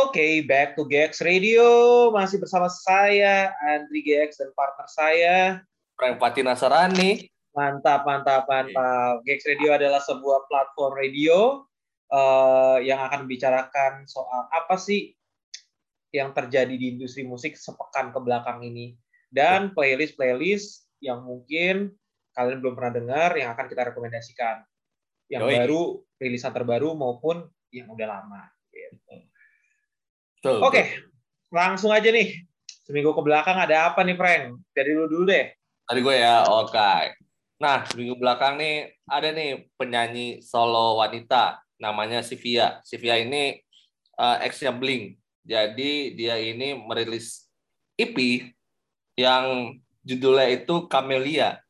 Oke, back to GX Radio. Masih bersama saya, Andri GX, dan partner saya. Frank Pati Nasarani. Mantap, mantap, mantap. GX Radio adalah sebuah platform radio uh, yang akan membicarakan soal apa sih yang terjadi di industri musik sepekan ke belakang ini. Dan playlist-playlist yang mungkin kalian belum pernah dengar yang akan kita rekomendasikan. Yang Yoi. baru, rilisan terbaru maupun yang udah lama. Gitu. Oke, okay. langsung aja nih. Seminggu ke belakang ada apa nih, Frank? Dari lu dulu deh. Dari gue ya, oke. Okay. Nah, seminggu belakang nih ada nih penyanyi solo wanita namanya Sivia. Sivia ini uh, ex-nya Blink. Jadi dia ini merilis EP yang judulnya itu Camellia.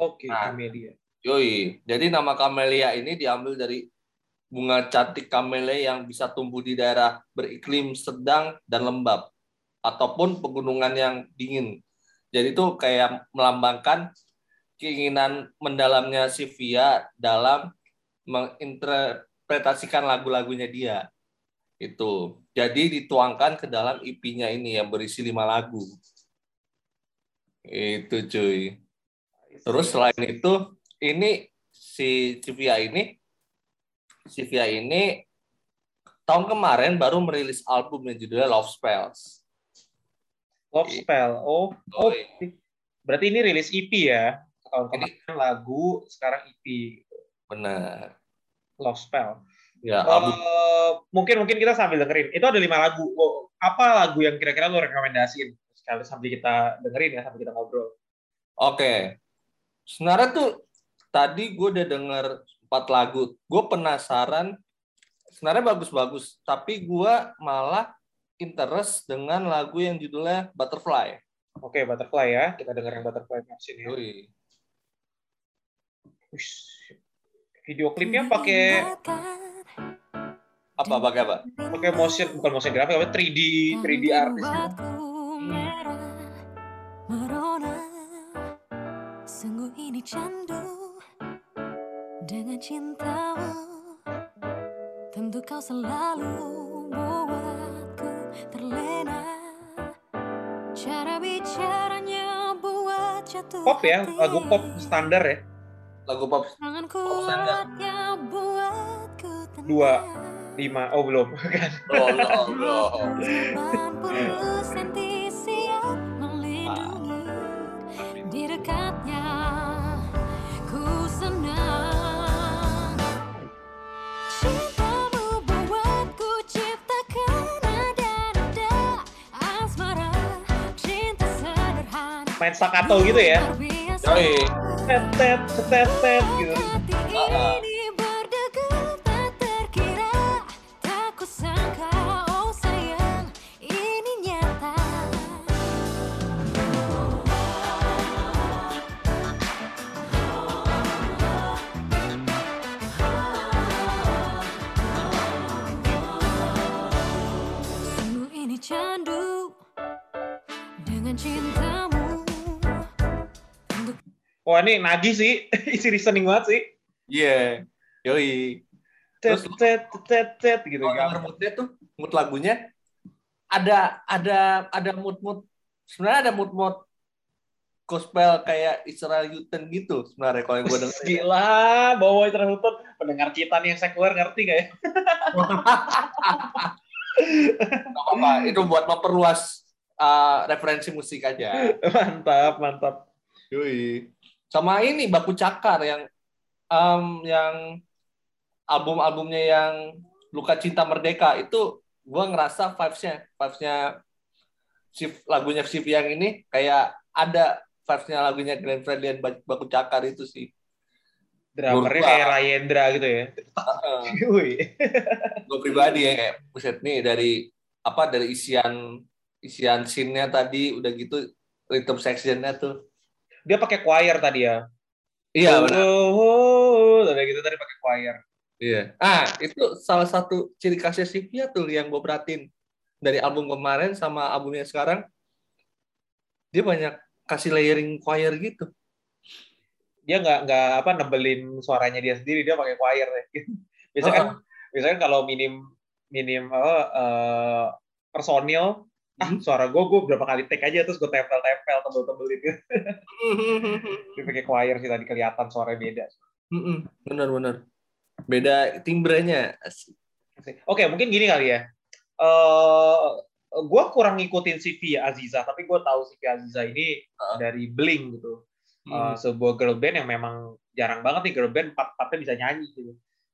Oke, okay, nah, Camellia. Yoi. Jadi nama Camellia ini diambil dari bunga cantik camellia yang bisa tumbuh di daerah beriklim sedang dan lembab ataupun pegunungan yang dingin. Jadi itu kayak melambangkan keinginan mendalamnya Sivia dalam menginterpretasikan lagu-lagunya dia. Itu. Jadi dituangkan ke dalam EP-nya ini yang berisi lima lagu. Itu cuy. Terus selain itu, ini si Sivia ini, Sivia ini tahun kemarin baru merilis album yang judulnya Love Spells. Love Spell. Oh, oh, berarti ini rilis EP ya? tahun kemarin lagu, sekarang EP. Benar. Love Spell. Ya, uh, mungkin mungkin kita sambil dengerin. Itu ada lima lagu. Oh, apa lagu yang kira-kira lo rekomendasiin? Sekali sambil kita dengerin ya, sambil kita ngobrol. Oke. Okay. Sebenarnya tuh tadi gue udah denger empat lagu. Gue penasaran. Sebenarnya bagus-bagus. Tapi gue malah interest dengan lagu yang judulnya Butterfly. Oke, okay, Butterfly ya. Kita dengerin Butterfly version ya. Ui. Video klipnya pakai apa pakai apa? Pakai motion bukan motion grafik, apa 3D 3D artis. Sungguh ini candu dengan cintamu Tentu kau selalu buatku terlena. Cara bicaranya buat jatuh Pop ya, lagu pop standar ya. Lagu pop pop standar. dua lima. Oh belum. Kan belum belum main staccato gitu ya. Yoi. Setet setet setet gitu Wah ini nagih sih, isi listening banget sih. Iya, yeah. yoi. Terus tet tet tet gitu. Kalau moodnya tuh, mood lagunya ada ada ada mood mood sebenarnya ada mood mood gospel kayak Israel Newton gitu sebenarnya kalau yang gue dengar. Gila, bawa Israel Newton pendengar citan yang sekuler ngerti gak ya? Gak apa-apa, itu buat memperluas uh, referensi musik aja. Mantap, mantap. Yui sama ini baku cakar yang um, yang album-albumnya yang luka cinta merdeka itu gue ngerasa vibesnya vibesnya si lagunya si yang ini kayak ada vibesnya lagunya Glenn Fredly dan baku cakar itu sih. Drummernya kayak Rayendra gitu ya? Uh, gue pribadi ya kayak buset nih dari apa dari isian isian scene-nya tadi udah gitu rhythm section-nya tuh dia pakai choir tadi ya. Iya, oh, benar. Oh, oh, gitu tadi pakai choir. Iya. Ah, itu salah satu ciri khasnya Sivia tuh yang gue perhatiin dari album kemarin sama albumnya sekarang. Dia banyak kasih layering choir gitu. Dia nggak nggak apa nebelin suaranya dia sendiri, dia pakai choir ya. Biasanya kan, biasanya kan kalau minim minim uh, uh, personil ah Hmm. suara gue gue berapa kali take aja terus gue tempel tempel tebel tebelin gitu Dia pakai choir sih tadi kelihatan suaranya beda Mm-mm, Benar-benar. Beda timbrenya. Oke mungkin gini kali ya eh gue kurang ngikutin CV Aziza tapi gue tahu CV Aziza ini Ah. dari Bling gitu. Uh, sebuah girl band yang memang jarang banget nih girl band empat empatnya bisa nyanyi gitu.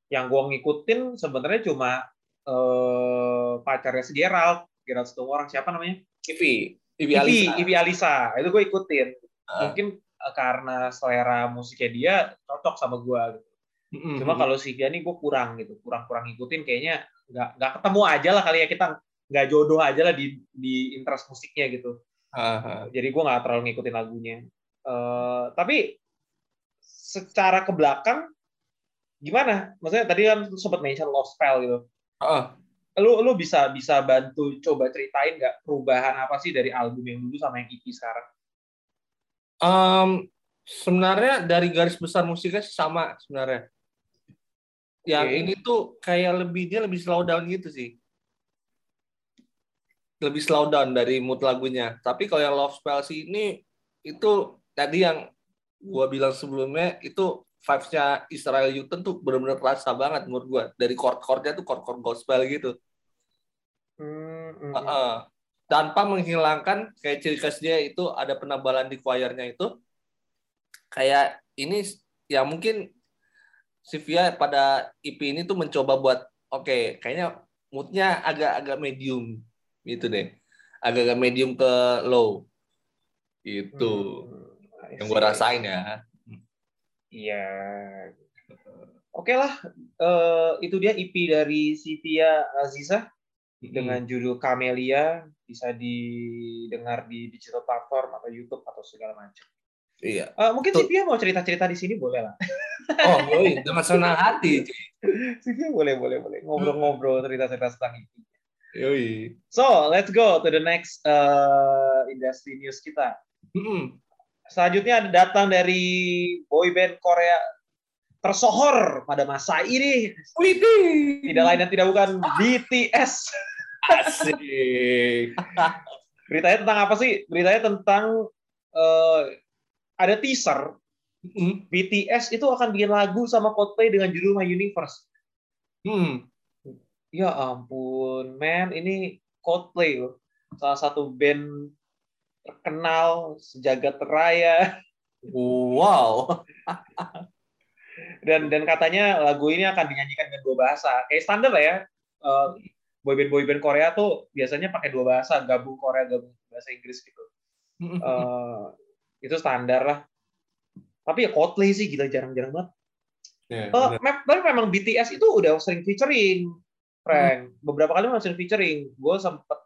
Yang gue ngikutin sebenarnya cuma uh, pacarnya si Gerald, Gerald satu orang siapa namanya? Ivi. Ivi Alisa. Ivi Alisa. Itu gue ikutin. Ah. Mungkin uh, karena selera musiknya dia cocok sama gue. Gitu. Mm-mm. Cuma kalau si Via nih gue kurang gitu, kurang-kurang ngikutin kayaknya nggak nggak ketemu aja lah kali ya kita nggak jodoh aja lah di di interest musiknya gitu ah. jadi gue nggak terlalu ngikutin lagunya Eh, tapi secara ke belakang gimana maksudnya tadi kan sempat mention Lost Spell gitu Ah. Lu lu bisa bisa bantu coba ceritain nggak perubahan apa sih dari album yang dulu sama yang EP sekarang Um, sebenarnya dari garis besar musiknya sih sama sebenarnya. Yang ini tuh kayak lebih dia lebih slow down gitu sih. Lebih slow down dari mood lagunya. Tapi kalau yang Love Spell sih ini itu tadi yang gua bilang sebelumnya itu vibes-nya Israel Newton tuh benar-benar kerasa banget menurut gua. Dari chord-chordnya tuh chord-chord gospel gitu. Hmm, hmm, Heeh. tanpa menghilangkan kayak ciri khas dia itu ada penebalan di choirnya itu kayak ini ya mungkin Sivia pada EP ini tuh mencoba buat oke kayaknya moodnya agak-agak medium gitu deh agak-agak medium ke low itu hmm. yang gue rasain ya Iya. Oke lah, eh, itu dia EP dari Sivia Aziza dengan judul Camelia bisa didengar di digital platform atau YouTube atau segala macam. iya Eh, mungkin Betul. Sivia mau cerita-cerita di sini boleh lah. oh yoi dengan senang hati cuy. Sivia boleh boleh boleh ngobrol-ngobrol cerita-cerita tentang EP. yoi So let's go to the next uh, industry news kita. Mm-mm. Selanjutnya ada datang dari boyband Korea tersohor pada masa ini Widih. tidak lain dan tidak bukan BTS. asik Beritanya tentang apa sih? Beritanya tentang eh, ada teaser Mm. BTS itu akan bikin lagu sama Coldplay dengan judul My Universe. Hmm. Ya ampun, man, ini Coldplay loh. Salah satu band terkenal sejagat raya wow dan dan katanya lagu ini akan dinyanyikan dengan dua bahasa. Kayak standar lah ya. Eh, boyband boyband Korea tuh biasanya pakai dua bahasa, gabung Korea gabung bahasa Inggris gitu. Eh, itu standar lah. Tapi ya Coldplay sih gila jarang-jarang banget. Ya, Eh, bener. mem- tapi memang BTS itu udah sering featuring, Frank. Beberapa kali sering featuring. Gue sempet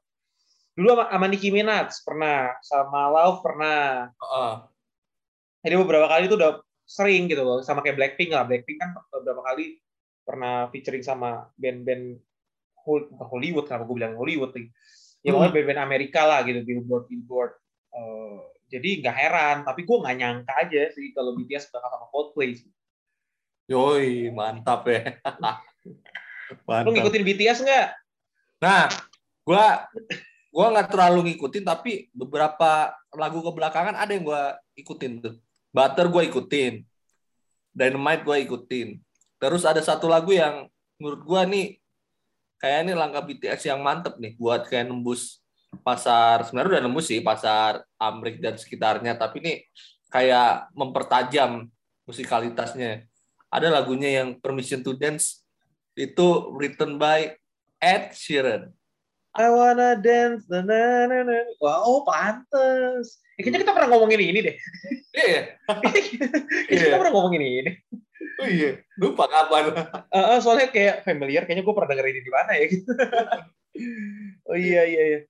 dulu sama, sama Nicki Minaj pernah, sama Love pernah. Heeh. Jadi beberapa kali itu udah sering gitu loh, sama kayak Blackpink lah. Blackpink kan beberapa kali pernah featuring sama band-band Hollywood, kenapa gue bilang Hollywood nih. Ya Hmm. pokoknya band-band Amerika lah gitu, Billboard, Billboard. Eh, jadi nggak heran, tapi gue nggak nyangka aja sih kalau BTS bakal sama Coldplay. sih. Yoi, mantap ya. Lu mantap. ngikutin BTS nggak? Nah, gua gua nggak terlalu ngikutin tapi beberapa lagu kebelakangan ada yang gua ikutin tuh. Butter gua ikutin. Dynamite gua ikutin. Terus ada satu lagu yang menurut gua nih kayak ini langkah BTS yang mantep nih buat kayak nembus pasar sebenarnya udah nembus sih pasar Amrik dan sekitarnya tapi ini kayak mempertajam musikalitasnya. Ada lagunya yang Permission to Dance itu written by Ed Sheeran. I wanna dance. Na, na, na. Wah, oh pantes. Eh, kayaknya kita pernah ngomongin ini deh. Iya, Kayaknya kita pernah ngomongin ini. oh iya, lupa kapan. Eh, soalnya kayak familiar, kayaknya gue pernah denger ini di mana ya gitu. oh iya iya iya.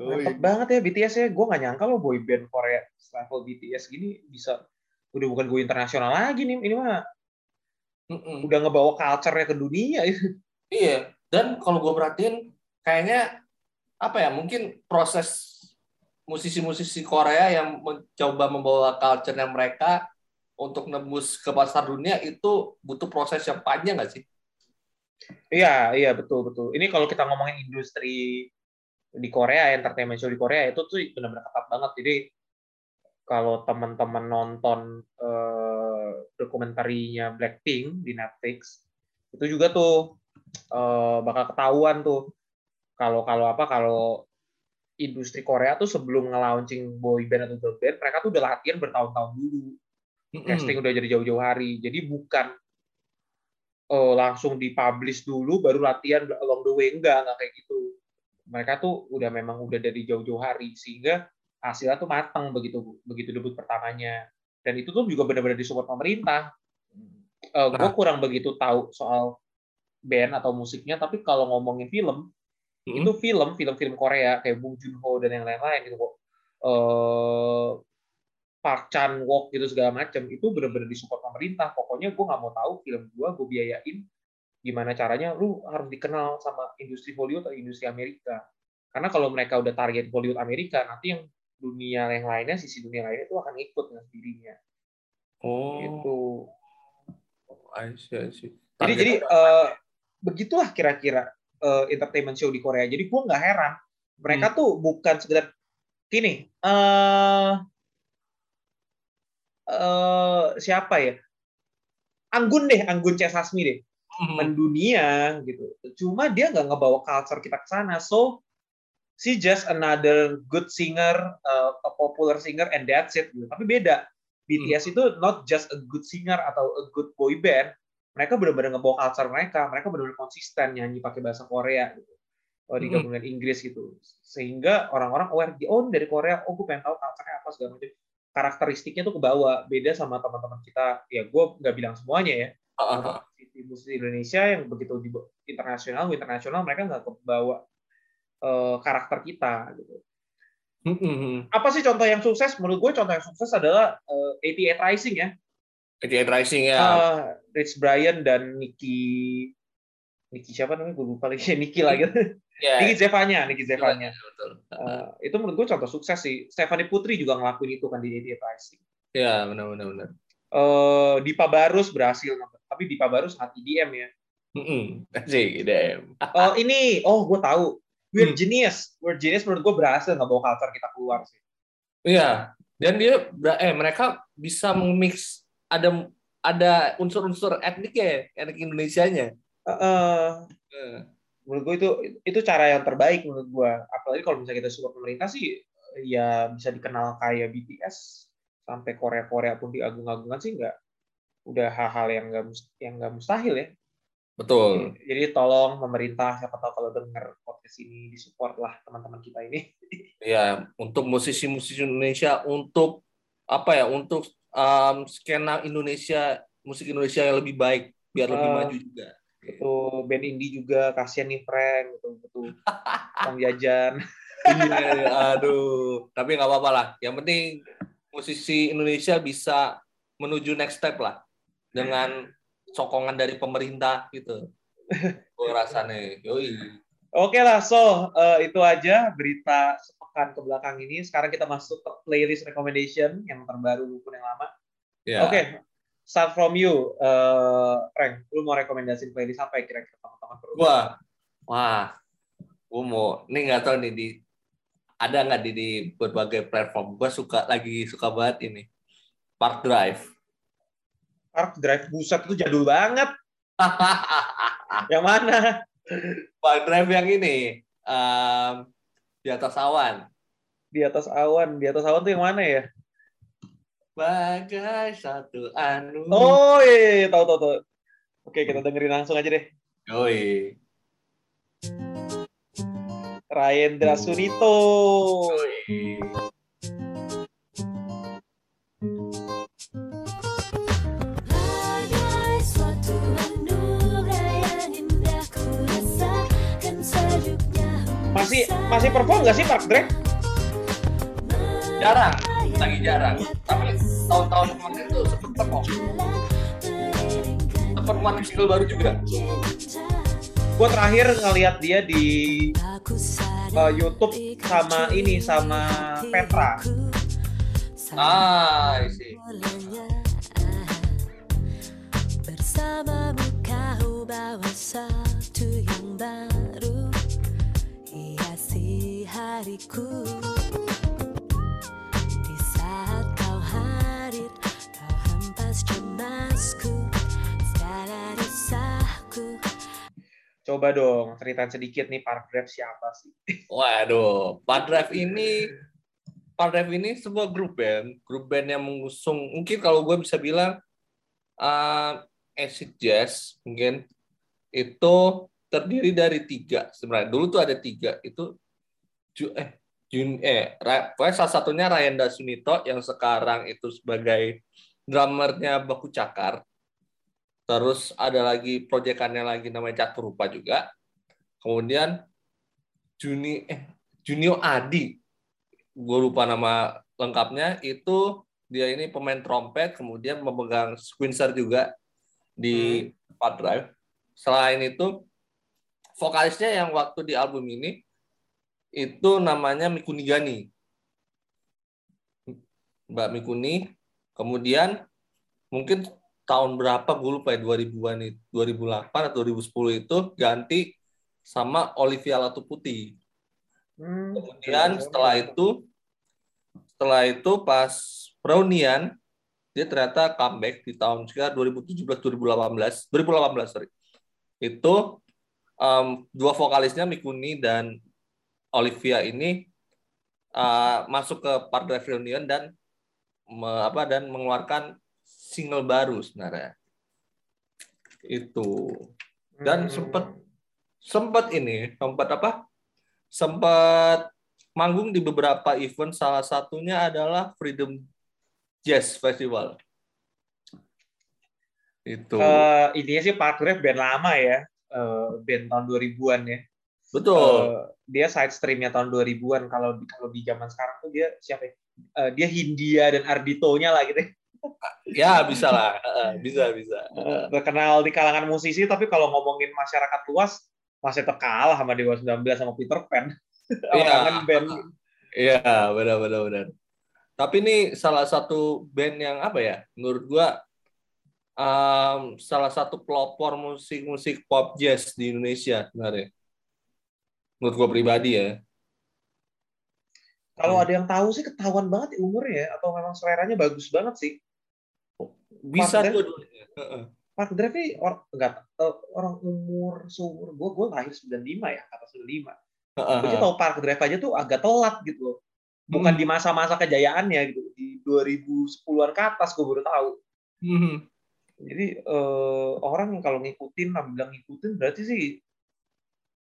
Mantep banget ya BTS ya. Gue gak nyangka loh boyband Korea level BTS gini bisa udah bukan gue internasional lagi nih. Ini mah Mm-mm. udah ngebawa culture-nya ke dunia. ya. Iya, dan kalau gue perhatiin kayaknya apa ya? Mungkin proses musisi-musisi Korea yang mencoba membawa culture-nya mereka untuk nembus ke pasar dunia itu butuh proses yang panjang nggak sih? Iya, iya betul betul. Ini kalau kita ngomongin industri di Korea, entertainment show di Korea itu tuh benar-benar ketat banget. Jadi kalau teman-teman nonton uh, dokumentarinya Blackpink di Netflix, itu juga tuh uh, bakal ketahuan tuh kalau kalau apa kalau industri Korea tuh sebelum nge-launching boy band atau girl band, mereka tuh udah latihan bertahun-tahun dulu. Casting udah jadi jauh-jauh hari. Jadi bukan uh, langsung dipublish dulu baru latihan along the way enggak enggak kayak gitu mereka tuh udah memang udah dari jauh-jauh hari sehingga hasilnya tuh matang begitu begitu debut pertamanya dan itu tuh juga benar-benar disupport pemerintah uh, gue nah. kurang begitu tahu soal band atau musiknya tapi kalau ngomongin film mm-hmm. itu film film-film Korea kayak Bong Joon Ho dan yang lain-lain gitu kok. Uh, Park Chan Wook gitu segala macam itu benar-benar disupport pemerintah. Pokoknya gue nggak mau tahu film gue gue biayain gimana caranya lu harus dikenal sama industri Hollywood atau industri Amerika. Karena kalau mereka udah target Hollywood Amerika nanti yang dunia yang lainnya sisi dunia lainnya itu akan ikut dengan sendirinya. Oh itu I see, I see. jadi jadi uh, begitulah kira-kira uh, entertainment show di Korea jadi gue nggak heran mereka hmm. tuh bukan sekedar gini uh, uh, siapa ya? Anggun deh, Anggun C. Sasmi deh. Hmm. Mendunia gitu. Cuma dia nggak ngebawa culture kita ke sana. So she just another good singer, uh, a popular singer and that's it gitu. Tapi beda. BTS hmm. itu not just a good singer atau a good boy band. Mereka benar-benar ngebawa culture mereka. Mereka benar-benar konsisten nyanyi pakai bahasa Korea gitu. Oh, digabung dengan Inggris gitu. Sehingga orang-orang aware, oh dari Korea, oh gue pengen tahu culture-nya apa segala macam karakteristiknya tuh kebawa beda sama teman-teman kita ya gue nggak bilang semuanya ya uh-huh. di musik Indonesia yang begitu di internasional internasional mereka nggak kebawa uh, karakter kita gitu mm-hmm. apa sih contoh yang sukses menurut gue contoh yang sukses adalah uh, 88 Rising ya 88 Rising ya uh, Rich Brian dan Nicky Nicky siapa namanya gue lupa lagi Nicky lagi Yeah. Niki Zevanya, Niki Zevanya. Betul, betul. Uh, itu menurut gue contoh sukses sih. Stephanie Putri juga ngelakuin itu kan di Idiot Rising. Iya, benar benar benar. Uh, Dipa Barus berhasil, tapi Dipa Barus saat IDM ya. Mm -hmm. sih IDM. uh, ini, oh gue tahu. Weird hmm. Genius, Weird Genius menurut gue berhasil nggak bawa culture kita keluar sih. Iya, dan dia eh mereka bisa mix ada ada unsur-unsur etnik ya, etnik Indonesia-nya. Uh, uh menurut gue itu itu cara yang terbaik menurut gue apalagi kalau misalnya kita support pemerintah sih ya bisa dikenal kayak BTS sampai Korea Korea pun diagung-agungkan sih nggak udah hal-hal yang nggak yang nggak mustahil ya. Betul. Jadi tolong pemerintah siapa tahu kalau dengar podcast ini disupport lah teman-teman kita ini. Ya untuk musisi-musisi Indonesia untuk apa ya untuk um, skena Indonesia musik Indonesia yang lebih baik biar uh, lebih maju juga. itu band indie juga kasihan nih Frank gitu. Betul Bang Jajan. Iya, aduh. Tapi nggak apa-apa lah. Yang penting musisi Indonesia bisa menuju next step lah. Dengan sokongan dari pemerintah gitu. Gue rasa nih. Yoi. Oke lah, so uh, itu aja berita sepekan ke belakang ini. Sekarang kita masuk ke playlist recommendation yang terbaru maupun yang lama. Yeah. Oke, start from you, uh, Frank. Lu mau rekomendasi playlist apa ya kira-kira teman-teman perlu? Wah, wah, gue mau. Ini nggak tahu nih di ada nggak di, di berbagai platform. Gue suka lagi suka banget ini. Park Drive. Park Drive buset itu jadul banget. yang mana? Park Drive yang ini um, di atas awan. Di atas awan, di atas awan tuh yang mana ya? bagai satu anu. Oh iya, iya, tahu tahu tahu. Oke, kita dengerin langsung aja deh. Oi. Rayendra Sunito. Oi. Masih masih perform nggak sih Park Dre? Jarang lagi jarang. Tapi tahun-tahun kemarin tuh sempet perform. Sempet kemarin single baru juga. Gue terakhir ngeliat dia di uh, YouTube sama ini sama Petra. Ah isi bersamamu kau bawa baru. Hiasi hariku Coba dong ceritain sedikit nih Park Drive siapa sih? Waduh, Part Drive ini Part Drive ini sebuah grup band, grup band yang mengusung mungkin kalau gue bisa bilang uh, acid jazz mungkin itu terdiri dari tiga sebenarnya dulu tuh ada tiga itu Ju, eh Jun eh pokoknya salah satunya Rayanda Sunito yang sekarang itu sebagai drummernya Baku Cakar. Terus ada lagi proyekannya lagi namanya Catur Rupa juga. Kemudian Juni eh Junio Adi. Gue lupa nama lengkapnya. Itu dia ini pemain trompet kemudian memegang squincer juga di Part Drive. Selain itu vokalisnya yang waktu di album ini itu namanya Mikuni Gani. Mbak Mikuni kemudian mungkin tahun berapa gue lupa ya 2000-an itu 2008 atau 2010 itu ganti sama Olivia Latu Putih Hmm, Kemudian setelah itu setelah itu pas Brownian dia ternyata comeback di tahun sekitar 2017 2018 2018 sorry. Itu em, dua vokalisnya Mikuni dan Olivia ini uh, masuk ke Part Drive Reunion dan me- apa dan mengeluarkan single baru sebenarnya. Itu dan Hmm. sempet sempat ini sempat apa sempat manggung di beberapa event salah satunya adalah Freedom Jazz Festival itu Eh, intinya sih Drive band lama ya, Eh, band tahun 2000-an ya. Betul Eh, dia side streamnya tahun 2000-an. Kalau di kalau di zaman sekarang tuh dia siapa? ya? Eh, dia Hindia dan Ardito-nya lah gitu. ya bisa lah Eh, bisa bisa Eh, terkenal di kalangan musisi, tapi kalau ngomongin masyarakat luas masih terkalah sama Dewa 19 sama Peter Pan. Iya. kangen band. Iya, benar benar benar. Tapi ini salah satu band yang apa ya? Menurut gua em, salah satu pelopor musik-musik pop jazz di Indonesia sebenarnya. Menurut gua pribadi ya. Kalau Hmm. ada yang tahu sih ketahuan banget ya umurnya ya, atau memang seleranya bagus banget sih. Bisa Partner? dua-duanya. Heeh. Park Drive ini or, enggak, eh, orang umur seumur gue, gue lahir 95 ya, kata 95. Heeh. Gue aja tahu Park Drive aja tuh agak telat gitu loh. Bukan Hmm. di masa-masa kejayaannya gitu. Di 2010-an ke atas gue baru tahu. Mhm. Jadi eh, orang kalau ngikutin, bilang ngikutin berarti sih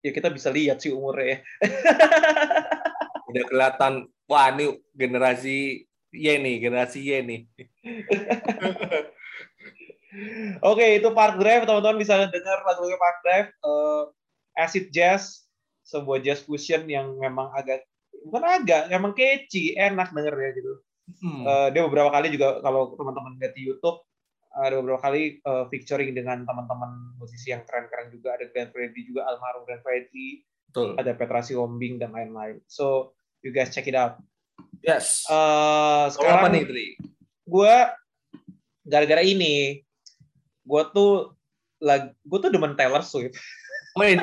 ya kita bisa lihat sih umurnya ya. Udah kelihatan wah ini generasi Y nih, generasi Y nih. Oke, itu Park Drive. Teman-teman bisa dengar lagu-lagu Park Drive. Eh, acid Jazz, sebuah jazz fusion yang memang agak, bukan agak, memang catchy, enak dengernya gitu. Hmm. Eh, dia beberapa kali juga, kalau teman-teman lihat di YouTube, ada beberapa kali eh, featuring dengan teman-teman musisi yang keren-keren juga. Ada Glenn Fredly juga, almarhum Glenn Fredly, Betul. ada Petra Sihombing, dan lain-lain. So, you guys check it out. Yes. Eh, Kalau apa sekarang nih, Tri? gue gara-gara ini gue tuh lag gue tuh demen Taylor Swift Wait.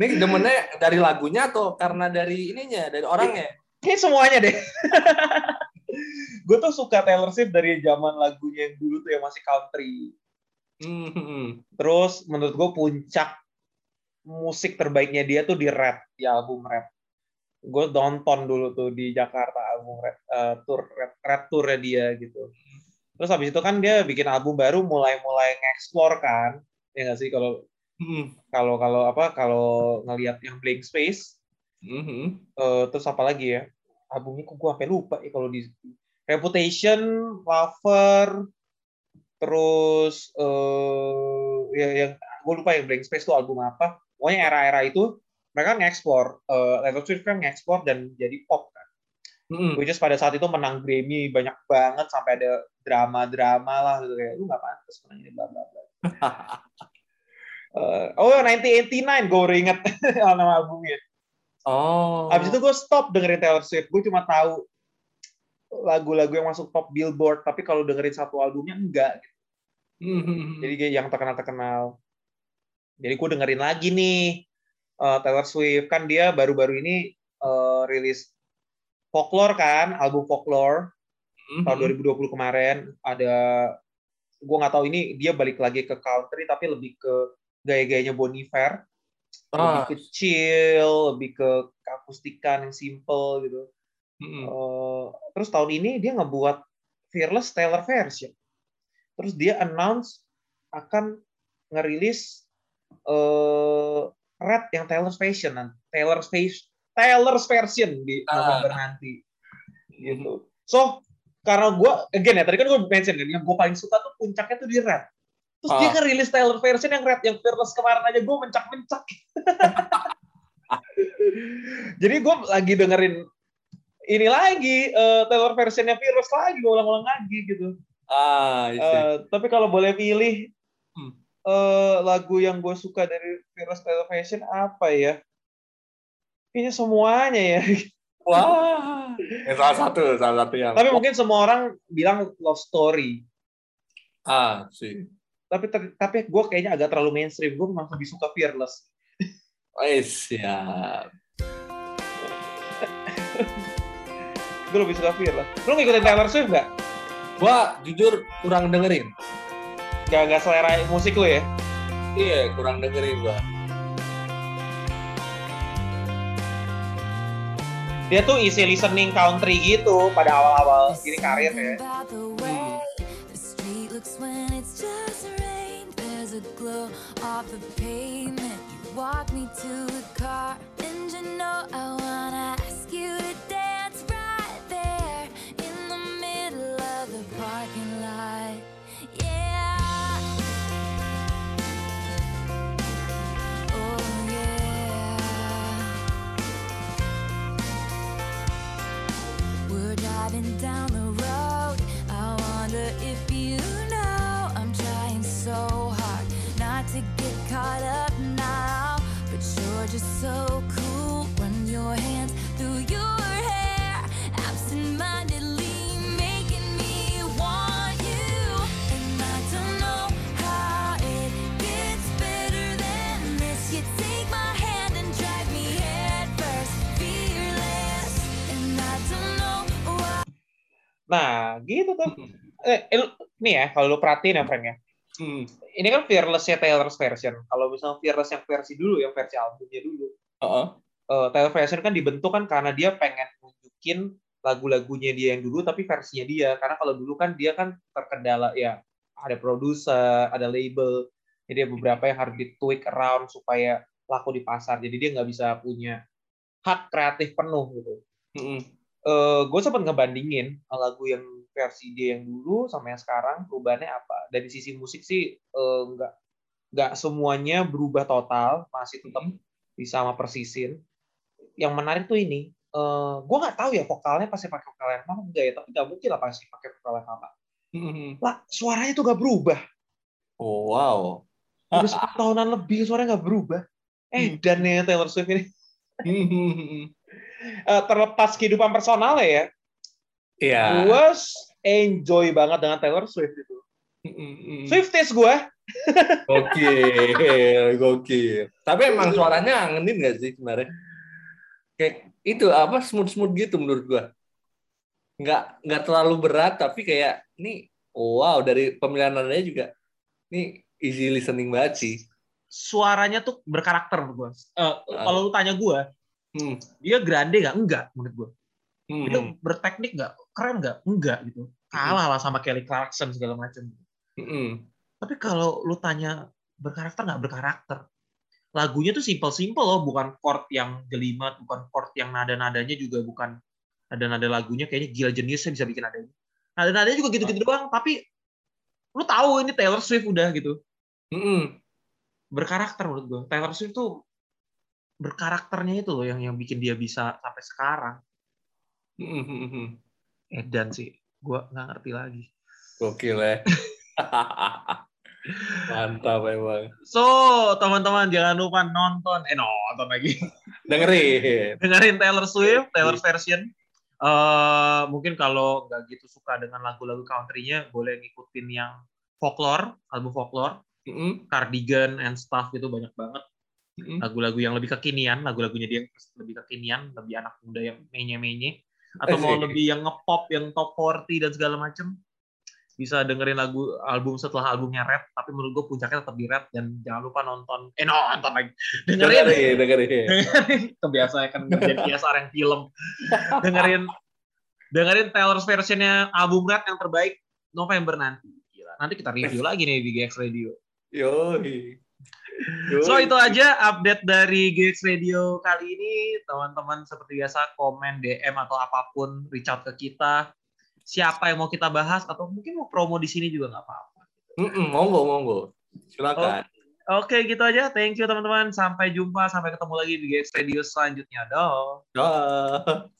Ini demennya dari lagunya atau karena dari ininya, dari orangnya? kayak semuanya deh gue tuh suka Taylor Swift dari zaman lagunya yang dulu tuh yang masih country Hmm. terus menurut gue puncak musik terbaiknya dia tuh di rap di album rap gue nonton dulu tuh di Jakarta album rap eh, tour rap, rap tournya dia gitu terus habis itu kan dia bikin album baru mulai-mulai nge-explore kan ya nggak sih kalau Hmm. kalau kalau apa kalau ngelihat yang blank space Mhm. eh, terus apa lagi ya albumnya kok gue sampai lupa ya kalau di Reputation Lover terus eh ya yang gue lupa yang blank space itu album apa pokoknya era-era itu mereka ngekspor eh Taylor Swift kan ngekspor dan jadi pop kan Hmm. which is pada saat itu menang Grammy banyak banget sampai ada drama-drama lah gitu kayak lu nggak pantas menang ini bla bla bla Eh, oh 1989 gue baru inget nama albumnya Oh. Habis itu gue stop dengerin Taylor Swift. Gue cuma tahu lagu-lagu yang masuk top Billboard, tapi kalau dengerin satu albumnya enggak. Mhm. Jadi kayak yang terkenal-terkenal. Jadi gue dengerin lagi nih eh, Taylor Swift kan dia baru-baru ini eh, rilis Folklore kan, album Folklore Mhm. tahun 2020 kemarin ada gue nggak tahu ini dia balik lagi ke country tapi lebih ke gaya-gayanya Bon Iver lebih Ah, kecil lebih ke akustikan yang simple gitu mhm. Eh, terus tahun ini dia ngebuat Fearless Taylor version terus dia announce akan ngerilis eh Red yang Taylor's version Taylor's version Taylor's version di Ah. November nanti. Gitu. So karena gue again ya tadi kan gue mention kan yang gue paling suka tuh puncaknya tuh di Red. Terus dia Ah. kan rilis Taylor version yang Red yang Fearless kemarin aja gue mencak-mencak. Jadi gue lagi dengerin ini lagi eh, Taylor versionnya Fearless lagi gue ulang-ulang lagi gitu Ah. Eh, tapi kalau boleh pilih Hmm. eh, lagu yang gue suka dari Fearless Taylor version apa ya kayaknya semuanya ya Wah, yang salah satu, salah satu yang. tapi mungkin semua orang bilang Love Story ah, sih. tapi ter- tapi gue kayaknya agak terlalu mainstream gue memang lebih suka Fearless Eh, siap. gue lebih suka Fearless lu ngikutin Taylor Swift gak? Gua jujur kurang dengerin. gak gak selera musik lu ya Iya, kurang dengerin gua. dia tuh isi listening country gitu pada awal-awal ini karir ya so cool. Run your hands through your hair, absent mindedly making me want you. And I don't know how it gets better than this. You take my hand and drive me head first, fearless. And I don't know why. nah gitu tuh eh, eh, nih ya kalau lu perhatiin ya Frank ya Hmm. ini kan Fearless-nya Taylor's version kalau misalnya Fearless yang versi dulu yang versi albumnya dulu Heeh. eh, Taylor version kan dibentuk kan karena dia pengen nunjukin lagu-lagunya dia yang dulu tapi versinya dia karena kalau dulu kan dia kan terkendala ya ada produser ada label jadi ada beberapa yang harus ditweak around supaya laku di pasar jadi dia nggak bisa punya hak kreatif penuh gitu Mm-mm. eh gue sempat ngebandingin lagu yang versi dia yang dulu sama yang sekarang perubahannya apa dari sisi musik sih eh, nggak nggak semuanya berubah total masih tetap Mhm. bisa sama persisin yang menarik tuh ini eh gue nggak tahu ya vokalnya pasti pakai vokal yang sama enggak ya tapi nggak mungkin lah pasti pakai vokal yang sama Mm-mm. lah suaranya tuh nggak berubah Oh, wow. udah 10 tahunan lebih suaranya nggak berubah eh dan ya Taylor Swift ini. Eh, terlepas kehidupan personalnya ya Iya. gue enjoy banget dengan Taylor Swift itu Mm-mm. Swifties gue Gokil, gokil. Tapi emang suaranya ngangenin gak sih sebenarnya? Kayak itu apa smooth-smooth gitu menurut gua. Nggak nggak terlalu berat tapi kayak ini wow dari pemilihan nadanya juga ini easy listening banget sih. suaranya tuh berkarakter menurut gue. kalau lu tanya gue, Hmm. dia grande nggak? Enggak menurut gue. Hmm. Dia berteknik nggak? Keren nggak? Enggak gitu. Kalah lah sama Kelly Clarkson segala macam. Hmm. Tapi kalau lu tanya berkarakter nggak berkarakter, lagunya tuh simple-simple loh, bukan chord yang jelimet, bukan chord yang nada-nadanya juga bukan nada-nada lagunya kayaknya gila jeniusnya bisa bikin nadanya. Nada-nadanya juga gitu-gitu doang, tapi lu tahu ini Taylor Swift udah gitu. Hmm. berkarakter menurut gue. Taylor Swift tuh berkarakternya itu loh yang yang bikin dia bisa sampai sekarang. Hmm. Edan sih, gue nggak ngerti lagi. Gokil ya. Mantap emang. So teman-teman jangan lupa nonton, eh nonton lagi, Dengerin. dengerin Taylor Swift, Taylor version. Eh mungkin kalau nggak gitu suka dengan lagu-lagu country-nya, boleh ngikutin yang folklore, album folklore, Hmm. cardigan and stuff itu banyak banget. Mm-mm. lagu-lagu yang lebih kekinian, lagu-lagunya dia yang lebih kekinian, lebih anak muda yang menye-menye, atau mau lebih yang ngepop, yang top 40 dan segala macem, bisa dengerin lagu album setelah albumnya Red, tapi menurut gue puncaknya tetap di Red dan jangan lupa nonton, eh nonton lagi, dengerin, Dengerin, dengerin. dengerin, kebiasaan kan jadi biasa yang film, dengerin, dengerin Taylor's versionnya album Red yang terbaik November nanti. Gila. Nanti kita review lagi nih di GX Radio. Yoi. So itu aja update dari GX Radio kali ini. Teman-teman seperti biasa komen DM atau apa pun reach out ke kita. Siapa yang mau kita bahas atau mungkin mau promo di sini juga nggak apa-apa. Monggo, monggo. Silakan. Oke gitu aja. Thank you teman-teman. Sampai jumpa. Sampai ketemu lagi di GX Radio selanjutnya. Dah. Dah.